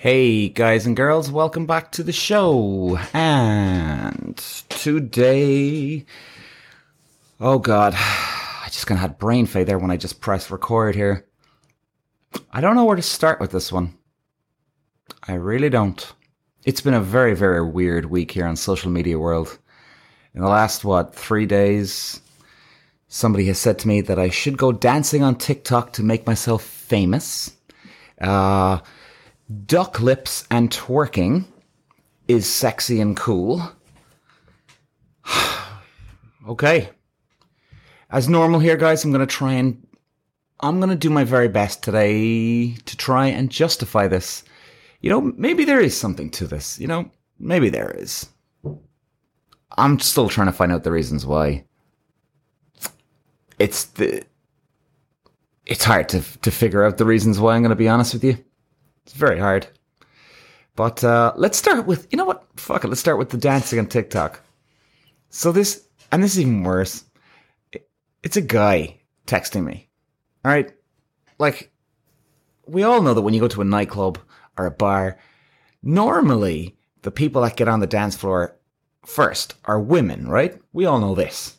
Hey, guys and girls, welcome back to the show. And today, oh god, I just kind of had brain fade there when I just pressed record here. I don't know where to start with this one. I really don't. It's been a very, very weird week here on social media world. In the last, what, three days, somebody has said to me that I should go dancing on TikTok to make myself famous. Uh, duck lips and twerking is sexy and cool. okay. As normal here, guys, I'm going to try and. I'm going to do my very best today to try and justify this. You know, maybe there is something to this. You know, maybe there is. I'm still trying to find out the reasons why. It's the. It's hard to to figure out the reasons why. I'm going to be honest with you. It's very hard. But uh, let's start with you know what? Fuck it. Let's start with the dancing on TikTok. So this and this is even worse. It's a guy texting me. All right, like we all know that when you go to a nightclub or a bar, normally the people that get on the dance floor first are women, right? We all know this.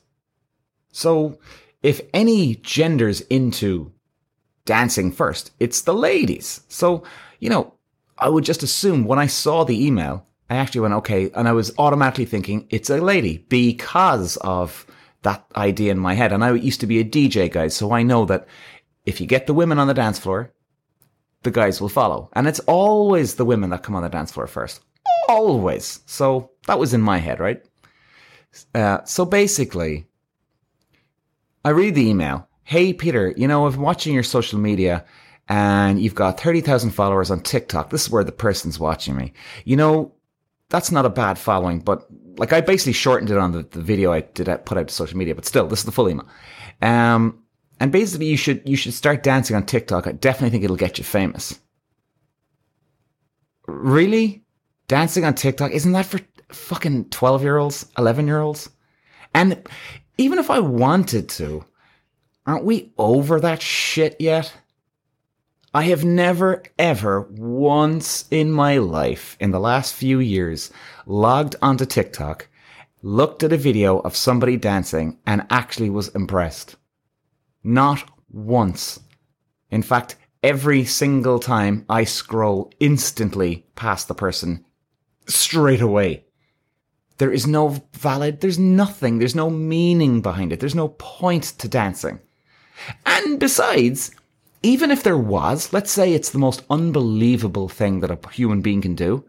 So if any genders into dancing first, it's the ladies. So, you know, I would just assume when I saw the email, I actually went, okay, and I was automatically thinking it's a lady because of that idea in my head. And I used to be a DJ, guy. so I know that if you get the women on the dance floor, the guys will follow. And it's always the women that come on the dance floor first. Always. So that was in my head, right? Uh, so basically, I read the email. Hey, Peter, you know, I'm watching your social media and you've got 30,000 followers on TikTok. This is where the person's watching me. You know, that's not a bad following, but like I basically shortened it on the, the video I did I put out to social media, but still, this is the full email. Um, and basically you should, you should start dancing on TikTok. I definitely think it'll get you famous. Really? Dancing on TikTok? Isn't that for fucking 12 year olds, 11 year olds? And even if I wanted to, aren't we over that shit yet? I have never, ever once in my life in the last few years logged onto TikTok, looked at a video of somebody dancing and actually was impressed. Not once. In fact, every single time I scroll instantly past the person straight away. There is no valid, there's nothing, there's no meaning behind it, there's no point to dancing. And besides, even if there was, let's say it's the most unbelievable thing that a human being can do,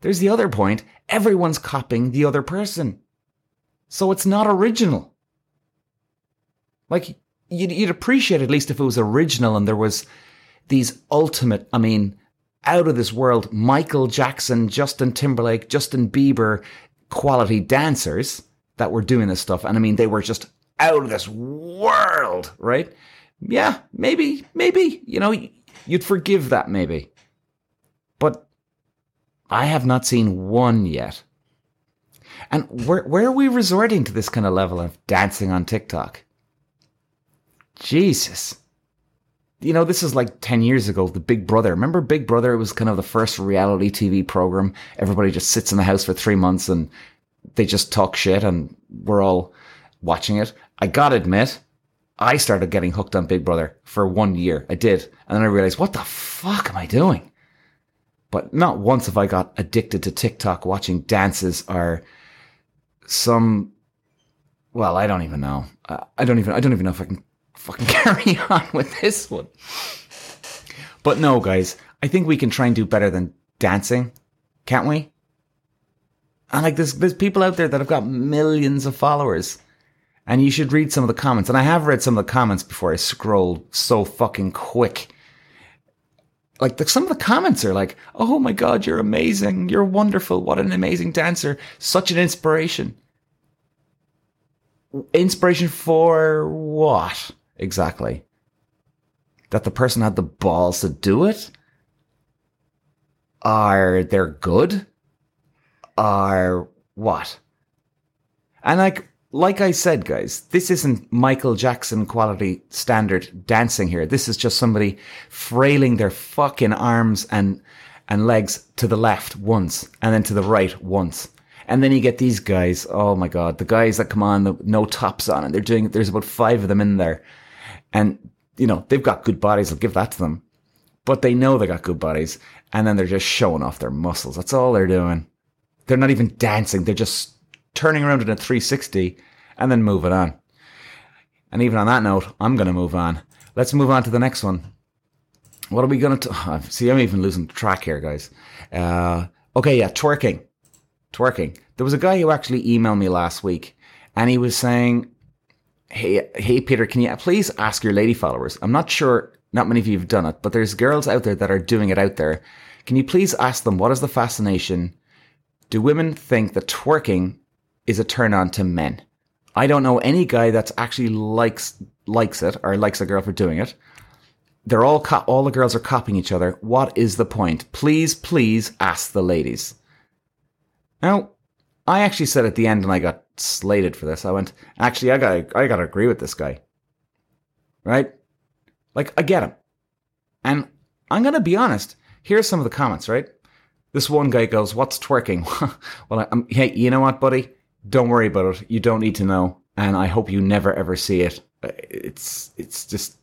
there's the other point everyone's copying the other person. So it's not original. Like, you'd, you'd appreciate at least if it was original and there was these ultimate, I mean, out of this world Michael Jackson, Justin Timberlake, Justin Bieber quality dancers that were doing this stuff. And I mean, they were just out of this world, right? Yeah, maybe, maybe, you know, you'd forgive that maybe. But I have not seen one yet. And where, where are we resorting to this kind of level of dancing on TikTok? Jesus. You know, this is like 10 years ago, the Big Brother. Remember Big Brother? It was kind of the first reality TV program. Everybody just sits in the house for three months and they just talk shit and we're all watching it. I gotta admit, I started getting hooked on Big Brother for one year. I did. And then I realized, what the fuck am I doing? But not once have I got addicted to TikTok watching dances or some, well, I don't even know. I don't even, I don't even know if I can fucking carry on with this one. But no, guys, I think we can try and do better than dancing, can't we? And like there's there's people out there that have got millions of followers. And you should read some of the comments. And I have read some of the comments before I scroll so fucking quick. Like the, some of the comments are like, "Oh my god, you're amazing. You're wonderful. What an amazing dancer. Such an inspiration." Inspiration for what? exactly? That the person had the balls to do it? Are they good? Are what? And like, like I said, guys, this isn't Michael Jackson quality standard dancing here. This is just somebody frailing their fucking arms and and legs to the left once and then to the right once. And then you get these guys. Oh my God. The guys that come on, the, no tops on and they're doing, there's about five of them in there. And, you know, they've got good bodies. I'll give that to them, but they know they got good bodies. And then they're just showing off their muscles. That's all they're doing. They're not even dancing. They're just turning around in a 360 and then moving on. And even on that note, I'm going to move on. Let's move on to the next one. What are we going to see? I'm even losing track here, guys. Uh, okay, yeah, twerking, twerking. There was a guy who actually emailed me last week, and he was saying, "Hey, hey, Peter, can you please ask your lady followers? I'm not sure. Not many of you have done it, but there's girls out there that are doing it out there. Can you please ask them what is the fascination? Do women think that twerking is a turn on to men? I don't know any guy that's actually likes likes it or likes a girl for doing it." they're all co- all the girls are copying each other. What is the point? Please, please ask the ladies. Now, I actually said at the end, and I got slated for this. I went, actually, I got I got to agree with this guy, right? Like, I get him, and I'm gonna be honest. Here's some of the comments, right? This one guy goes, "What's twerking?" well, I'm, hey, you know what, buddy? Don't worry about it. You don't need to know, and I hope you never ever see it. Uh, it's it's just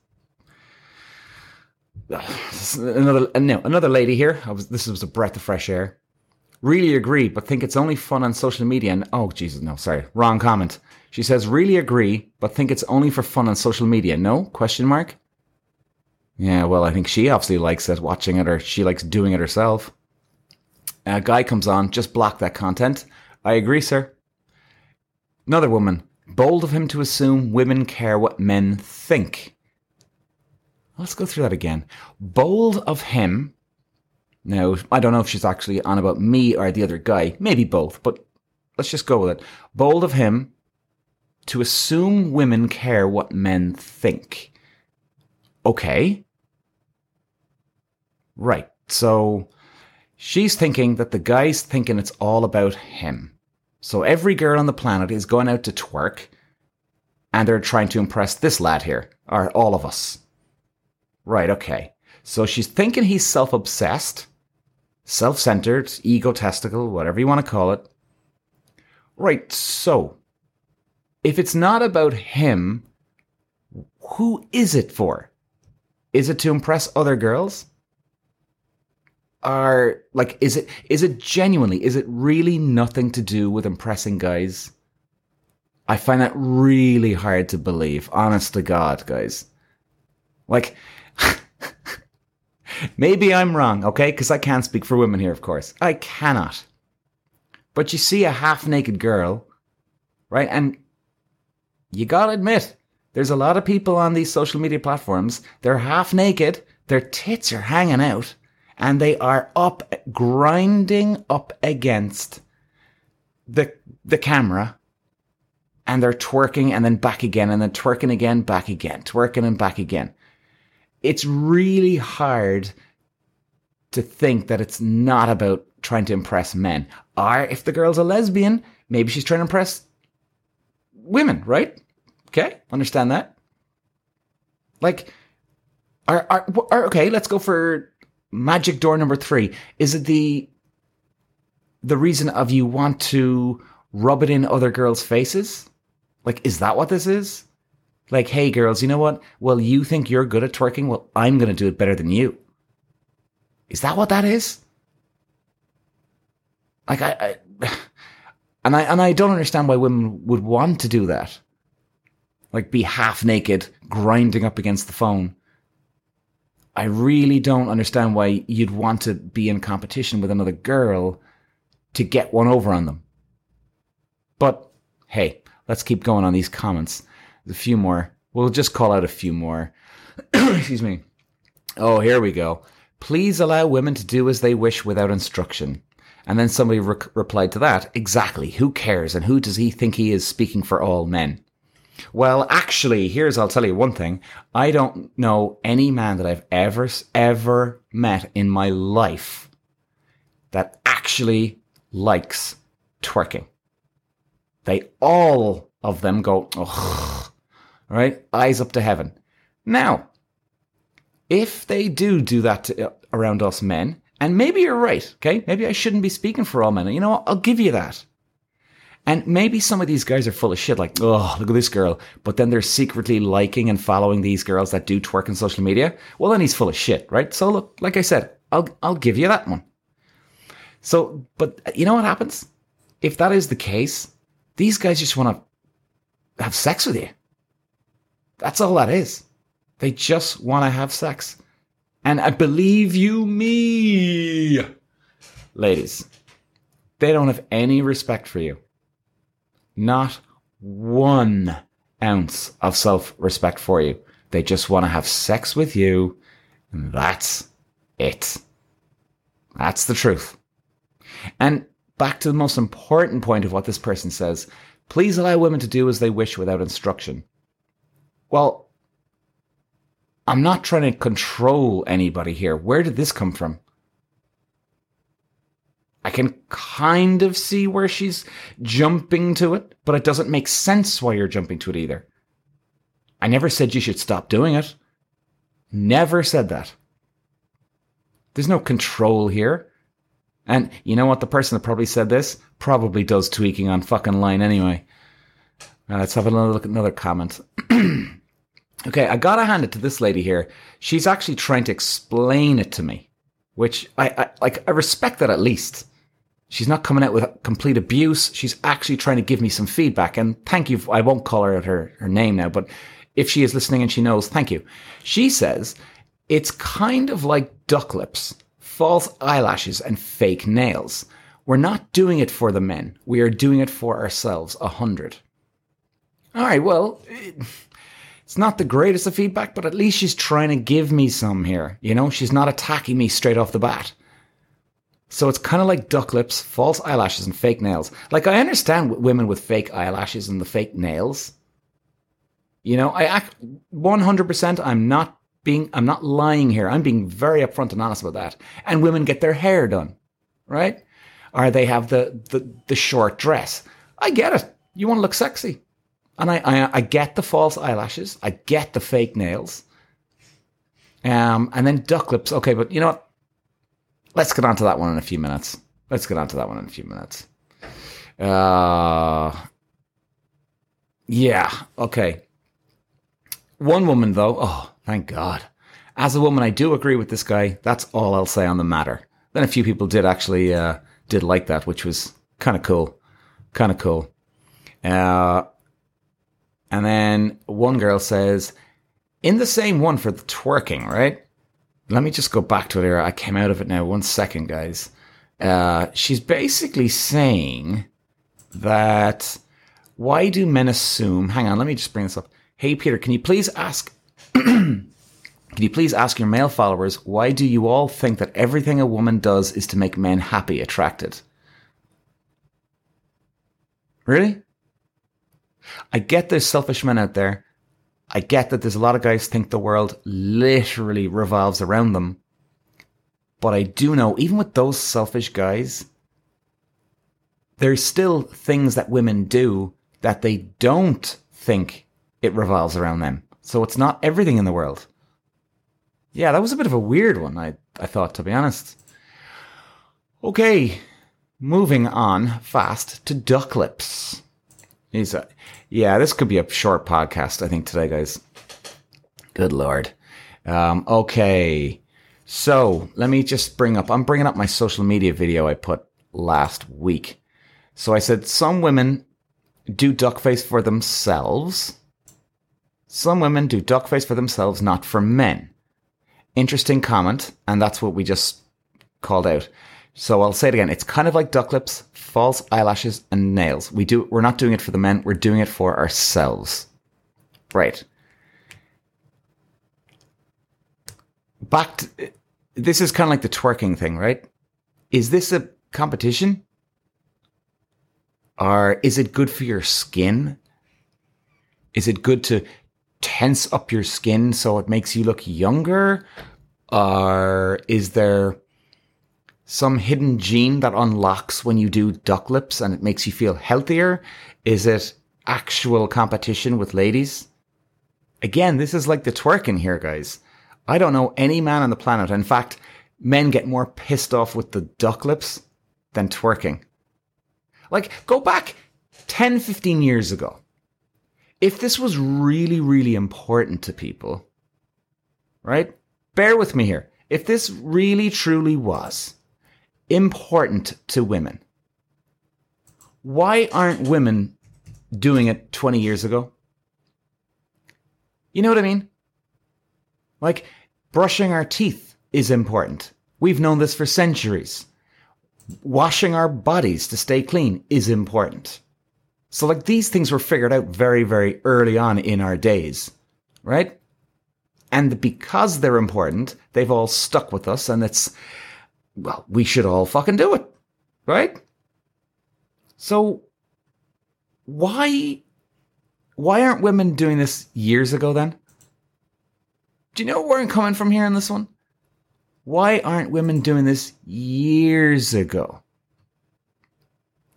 another uh, no another lady here. Was, this was a breath of fresh air. Really agree, but think it's only fun on social media. And oh Jesus, no, sorry, wrong comment. She says really agree, but think it's only for fun on social media. No question mark. Yeah, well, I think she obviously likes it, watching it, or she likes doing it herself. A guy comes on, just block that content. I agree, sir. Another woman, bold of him to assume women care what men think. Let's go through that again. Bold of him. Now, I don't know if she's actually on about me or the other guy. Maybe both, but let's just go with it. Bold of him to assume women care what men think. Okay. Right. So she's thinking that the guy's thinking it's all about him. So every girl on the planet is going out to twerk and they're trying to impress this lad here, or all of us. Right, okay. So she's thinking he's self obsessed, self centered, egotistical, whatever you want to call it. Right, so if it's not about him, who is it for? Is it to impress other girls? Are like is it is it genuinely is it really nothing to do with impressing guys? I find that really hard to believe, honest to God, guys. Like Maybe I'm wrong, okay? Because I can't speak for women here, of course. I cannot. But you see a half naked girl, right? And you gotta admit, there's a lot of people on these social media platforms. They're half naked, their tits are hanging out, and they are up, grinding up against the, the camera. And they're twerking and then back again and then twerking again, back again, twerking and back again it's really hard to think that it's not about trying to impress men. Or if the girl's a lesbian, maybe she's trying to impress women, right? Okay, understand that. Like, are, are, are okay? Let's go for magic door number three. Is it the the reason of you want to rub it in other girls' faces? Like, is that what this is? Like, hey, girls, you know what? Well, you think you're good at twerking? Well, I'm going to do it better than you. Is that what that is? Like, I, I, and I, and I don't understand why women would want to do that. Like, be half naked, grinding up against the phone. I really don't understand why you'd want to be in competition with another girl to get one over on them. But hey, let's keep going on these comments There's a few more. We'll just call out a few more. Excuse me. Oh, here we go. Please allow women to do as they wish without instruction. And then somebody re- replied to that, exactly. Who cares? And who does he think he is speaking for all men? Well, actually, here's, I'll tell you one thing. I don't know any man that I've ever, ever met in my life that actually likes twerking. They all of them go, ugh, right? Eyes up to heaven. Now, if they do do that to, uh, around us men, and maybe you're right, okay? Maybe I shouldn't be speaking for all men. You know what? I'll give you that. And maybe some of these guys are full of shit, like, oh, look at this girl. But then they're secretly liking and following these girls that do twerk on social media. Well, then he's full of shit, right? So look, like I said, I'll, I'll give you that one. So, but you know what happens? If that is the case, these guys just want to have sex with you. That's all that is. They just want to have sex. And I believe you me, ladies, they don't have any respect for you. Not one ounce of self respect for you. They just want to have sex with you. And that's it. That's the truth. And back to the most important point of what this person says please allow women to do as they wish without instruction. Well, I'm not trying to control anybody here. Where did this come from? I can kind of see where she's jumping to it, but it doesn't make sense why you're jumping to it either. I never said you should stop doing it. Never said that. There's no control here. And you know what? The person that probably said this probably does twerking on fucking line anyway. Uh, let's have another look at another comment. okay, I gotta hand it to this lady here. She's actually trying to explain it to me, which I, I like. I respect that at least. She's not coming out with complete abuse. She's actually trying to give me some feedback. And thank you. I won't call her out her, her name now, but if she is listening and she knows, thank you. She says it's kind of like duck lips, false eyelashes, and fake nails. We're not doing it for the men. We are doing it for ourselves. A hundred. All right. Well, it's not the greatest of feedback, but at least she's trying to give me some here. You know, she's not attacking me straight off the bat. So it's kind of like duck lips, false eyelashes, and fake nails. Like I understand women with fake eyelashes and the fake nails. You know, I act 100%. I'm not being, I'm not lying here. I'm being very upfront and honest about that. And women get their hair done, right? Or they have the, the, the short dress. I get it. You want to look sexy. And I, I, I get the false eyelashes. I get the fake nails. Um, and then duck lips. Okay, but you know what? Let's get on to that one in a few minutes. Let's get on to that one in a few minutes. Uh, yeah, okay. One woman, though, oh, thank God. As a woman, I do agree with this guy. That's all I'll say on the matter. Then a few people did actually uh, did like that, which was kind of cool, kind of cool. Uh, and then one girl says, in the same one for the twerking, right? Let me just go back to it here. I came out of it now. One second, guys. Uh, she's basically saying that why do men assume? Hang on, let me just bring this up. Hey, Peter, can you please ask? can you please ask your male followers why do you all think that everything a woman does is to make men happy, attracted? Really? I get there's selfish men out there I get that there's a lot of guys think the world literally revolves around them. But I do know, even with those selfish guys, there's still things that women do that they don't think it revolves around them. So it's not everything in the world. Yeah, that was a bit of a weird one, I, I thought, to be honest. Okay, moving on fast to duck lips. He's a, yeah, this could be a short podcast, I think, today, guys. Good lord. Um, okay. So let me just bring up, I'm bringing up my social media video I put last week. So I said some women do duckface for themselves. Some women do duckface for themselves, not for men. Interesting comment, and that's what we just called out. So I'll say it again. It's kind of like duck lips, false eyelashes, and nails. We do. We're not doing it for the men. We're doing it for ourselves. Right. Back. To, this is kind of like the twerking thing, right? Is this a competition? Or is it good for your skin? Is it good to tense up your skin so it makes you look younger? Or is there some hidden gene that unlocks when you do duck lips and it makes you feel healthier? Is it actual competition with ladies. Again, this is like the twerking here, guys. I don't know any man on the planet. In fact, men get more pissed off with the duck lips than twerking. Like, go back 10, 15 years ago. If this was really, really important to people, right? Bear with me here. If this really, truly was important to women, why aren't women doing it 20 years ago? You know what I mean? Like, brushing our teeth is important. We've known this for centuries. Washing our bodies to stay clean is important. So, like, these things were figured out very, very early on in our days, right? And because they're important, they've all stuck with us, and it's, well, we should all fucking do it, right? So, why, why aren't women doing this years ago then? Do you know where I'm coming from here on this one? Why aren't women doing this years ago?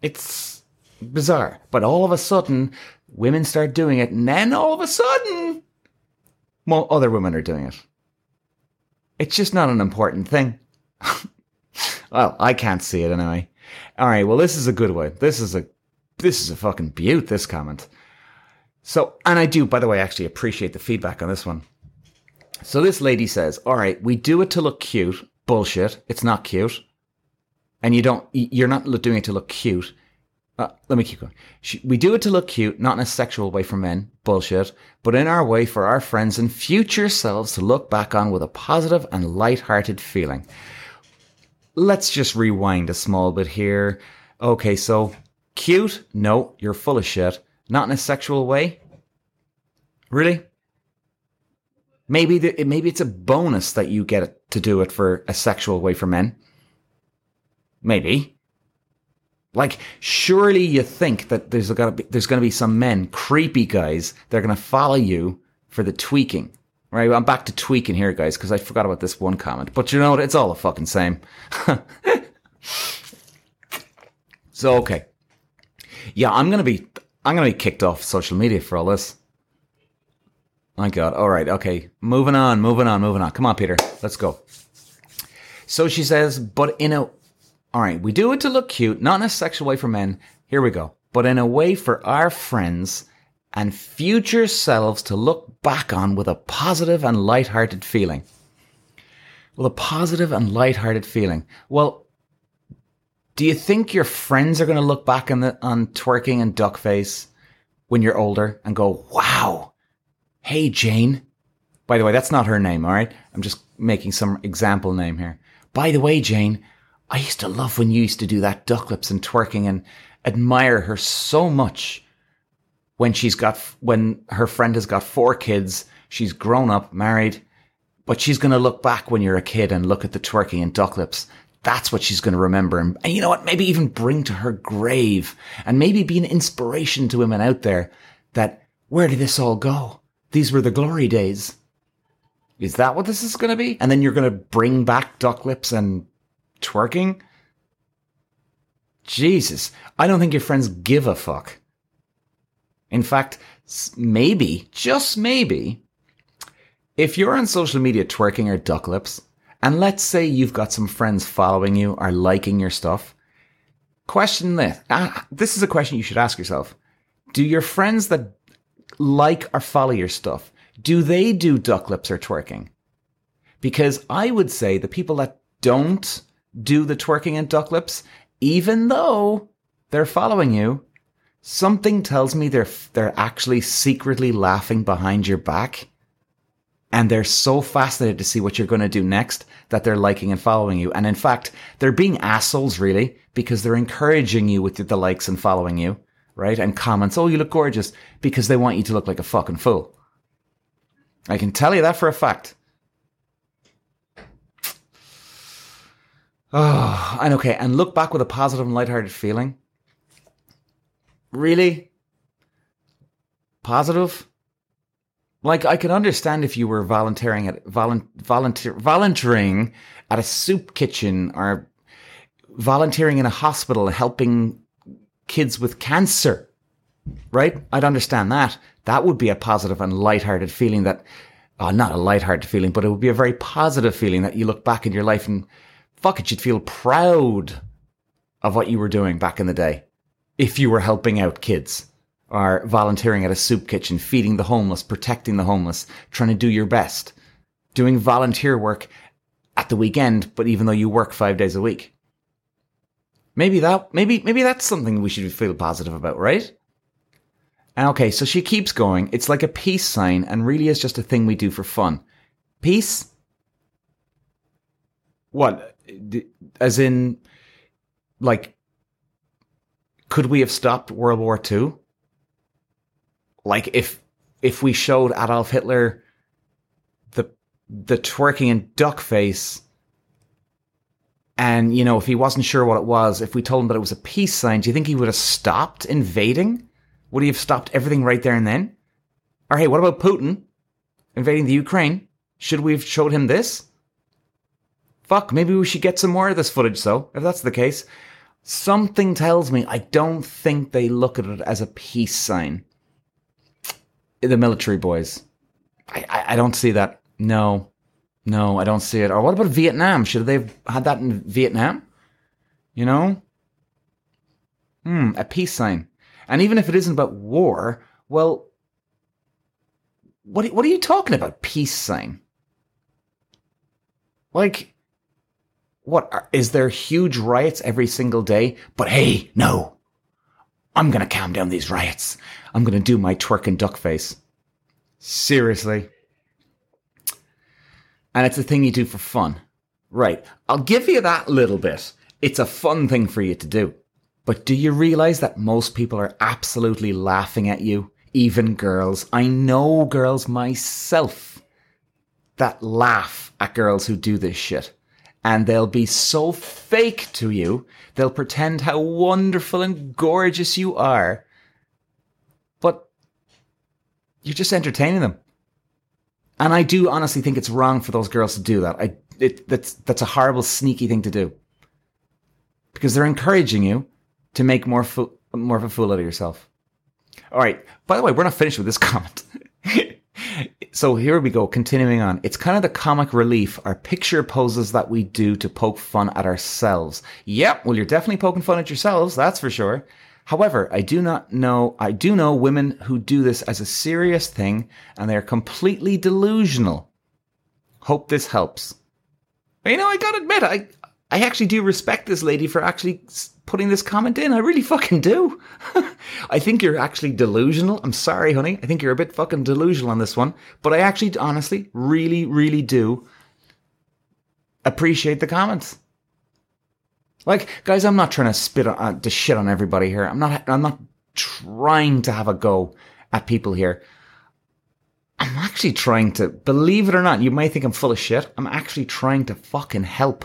It's bizarre. But all of a sudden, women start doing it, and then all of a sudden, well, other women are doing it. It's just not an important thing. well, I can't see it anyway. All right, well, this is a good one. This is a this is a fucking beaut. This comment. So, and I do, by the way, actually appreciate the feedback on this one. So this lady says, all right, we do it to look cute. Bullshit. It's not cute. And you don't, you're not doing it to look cute. Uh, let me keep going. We do it to look cute, not in a sexual way for men. Bullshit. But in our way for our friends and future selves to look back on with a positive and light-hearted feeling. Let's just rewind a small bit here. Okay, so cute? No, you're full of shit. Not in a sexual way? Really? Maybe the, maybe it's a bonus that you get to do it for a sexual way for men. Maybe. Like, surely you think that there's gonna be there's gonna be some men, creepy guys, they're gonna follow you for the twerking. Right? I'm back to twerking here, guys, because I forgot about this one comment. But you know what? It's all the fucking same. so okay. Yeah, I'm gonna be I'm gonna be kicked off social media for all this. My God. All right. Okay. Moving on, moving on, moving on. Come on, Peter. Let's go. So she says, but in a, all right, we do it to look cute, not in a sexual way for men. Here we go. But in a way for our friends and future selves to look back on with a positive and light-hearted feeling. Well, a positive and light-hearted feeling. Well, do you think your friends are going to look back on the, on twerking and duck face when you're older and go, wow, Hey, Jane. By the way, that's not her name, all right? I'm just making some example name here. By the way, Jane, I used to love when you used to do that duck lips and twerking and admire her so much when she's got, when her friend has got four kids, she's grown up, married, but she's going to look back when you're a kid and look at the twerking and duck lips. That's what she's going to remember. And, and you know what? Maybe even bring to her grave and maybe be an inspiration to women out there that where did this all go? These were the glory days. Is that what this is going to be? And then you're going to bring back duck lips and twerking? Jesus, I don't think your friends give a fuck. In fact, maybe, just maybe, if you're on social media twerking or duck lips, and let's say you've got some friends following you or liking your stuff, question this. Uh, this is a question you should ask yourself. Do your friends that like or follow your stuff, do they do duck lips or twerking? Because I would say the people that don't do the twerking and duck lips, even though they're following you, something tells me they're they're actually secretly laughing behind your back. And they're so fascinated to see what you're going to do next that they're liking and following you. And in fact, they're being assholes really because they're encouraging you with the likes and following you right? And comments, oh, you look gorgeous, because they want you to look like a fucking fool. I can tell you that for a fact. Oh, and okay, and look back with a positive and lighthearted feeling. Really? Positive? Like I can understand if you were volunteering at volunteer volunteering at a soup kitchen or volunteering in a hospital helping kids with cancer. right? I'd understand that. That would be a positive and lighthearted feeling that, oh, not a lighthearted feeling, but it would be a very positive feeling that you look back in your life and fuck it, you'd feel proud of what you were doing back in the day. If you were helping out kids or volunteering at a soup kitchen, feeding the homeless, protecting the homeless, trying to do your best, doing volunteer work at the weekend, but even though you work five days a week. Maybe that, maybe, maybe that's something we should feel positive about, right? Okay, so she keeps going. It's like a peace sign and really is just a thing we do for fun. Peace? What? As in, like, could we have stopped World War II? Like, if if we showed Adolf Hitler the the twerking and duck face, and you know, if he wasn't sure what it was, if we told him that it was a peace sign, do you think he would have stopped invading? Would he have stopped everything right there and then? Or hey, what about Putin invading the Ukraine? Should we have showed him this? Fuck, maybe we should get some more of this footage though, if that's the case. Something tells me I don't think they look at it as a peace sign. The military boys. I, I, I don't see that. No. No, I don't see it. Or what about Vietnam? Should they have had that in Vietnam? You know? Hmm, a peace sign. And even if it isn't about war, well, what, what are you talking about, peace sign? Like, what are, is there huge riots every single day? But hey, no, I'm gonna calm down these riots. I'm gonna do my twerk and duck face. Seriously. And it's a thing you do for fun. Right. I'll give you that little bit. It's a fun thing for you to do. But do you realize that most people are absolutely laughing at you? Even girls. I know girls myself that laugh at girls who do this shit. And they'll be so fake to you. They'll pretend how wonderful and gorgeous you are. But you're just entertaining them. And I do honestly think it's wrong for those girls to do that. I, it, that's, that's a horrible, sneaky thing to do. Because they're encouraging you to make more fo- more of a fool out of yourself. All right. By the way, we're not finished with this comment. So here we go. Continuing on. It's kind of the comic relief, our picture poses that we do to poke fun at ourselves. Yep. Well, you're definitely poking fun at yourselves. That's for sure. However, I do not know, I do know women who do this as a serious thing and they're completely delusional. Hope this helps. You know, I gotta admit, I, I actually do respect this lady for actually putting this comment in. I really fucking do. I think you're actually delusional. I'm sorry, honey. I think you're a bit fucking delusional on this one. But I actually, honestly, really, really do appreciate the comments. Like, guys, I'm not trying to spit on, uh, to shit on everybody here. I'm not, I'm not trying to have a go at people here. I'm actually trying to, believe it or not, you might think I'm full of shit. I'm actually trying to fucking help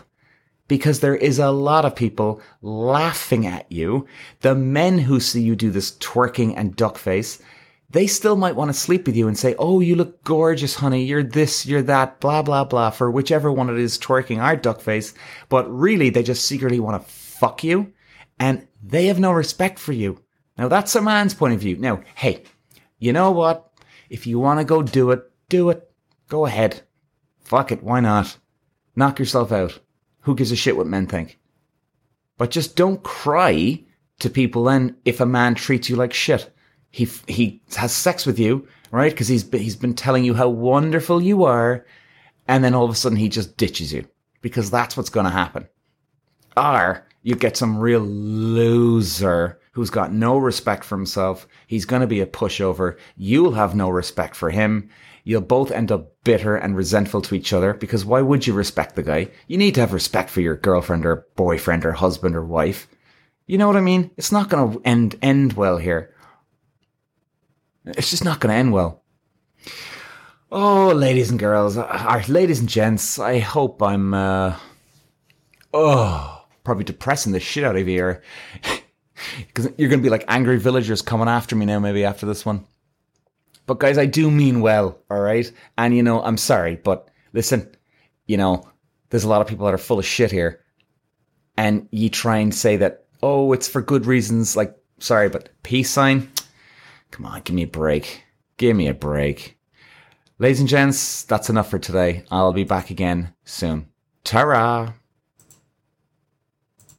because there is a lot of people laughing at you. The men who see you do this twerking and duck face, they still might want to sleep with you and say, Oh, you look gorgeous, honey. You're this, you're that, blah, blah, blah, for whichever one it is twerking our duck face. But really, they just secretly want to fuck you and they have no respect for you. Now, that's a man's point of view. Now, hey, you know what? If you want to go do it, do it. Go ahead. Fuck it. Why not? Knock yourself out. Who gives a shit what men think? But just don't cry to people then if a man treats you like shit. He, he has sex with you, right? Because he's, he's been telling you how wonderful you are. And then all of a sudden he just ditches you because that's what's going to happen. Or you get some real loser who's got no respect for himself. He's going to be a pushover. You'll have no respect for him you'll both end up bitter and resentful to each other because why would you respect the guy? You need to have respect for your girlfriend or boyfriend or husband or wife. You know what I mean? It's not going to end end well here. It's just not going to end well. Oh, ladies and girls, uh, ladies and gents, I hope I'm uh oh, probably depressing the shit out of you. Cuz you're going to be like angry villagers coming after me now maybe after this one. But guys, I do mean well, all right? And you know, I'm sorry, but listen, you know, there's a lot of people that are full of shit here. And you try and say that, oh, it's for good reasons, like, sorry, but peace sign. Come on, give me a break. Give me a break. Ladies and gents, that's enough for today. I'll be back again soon. Ta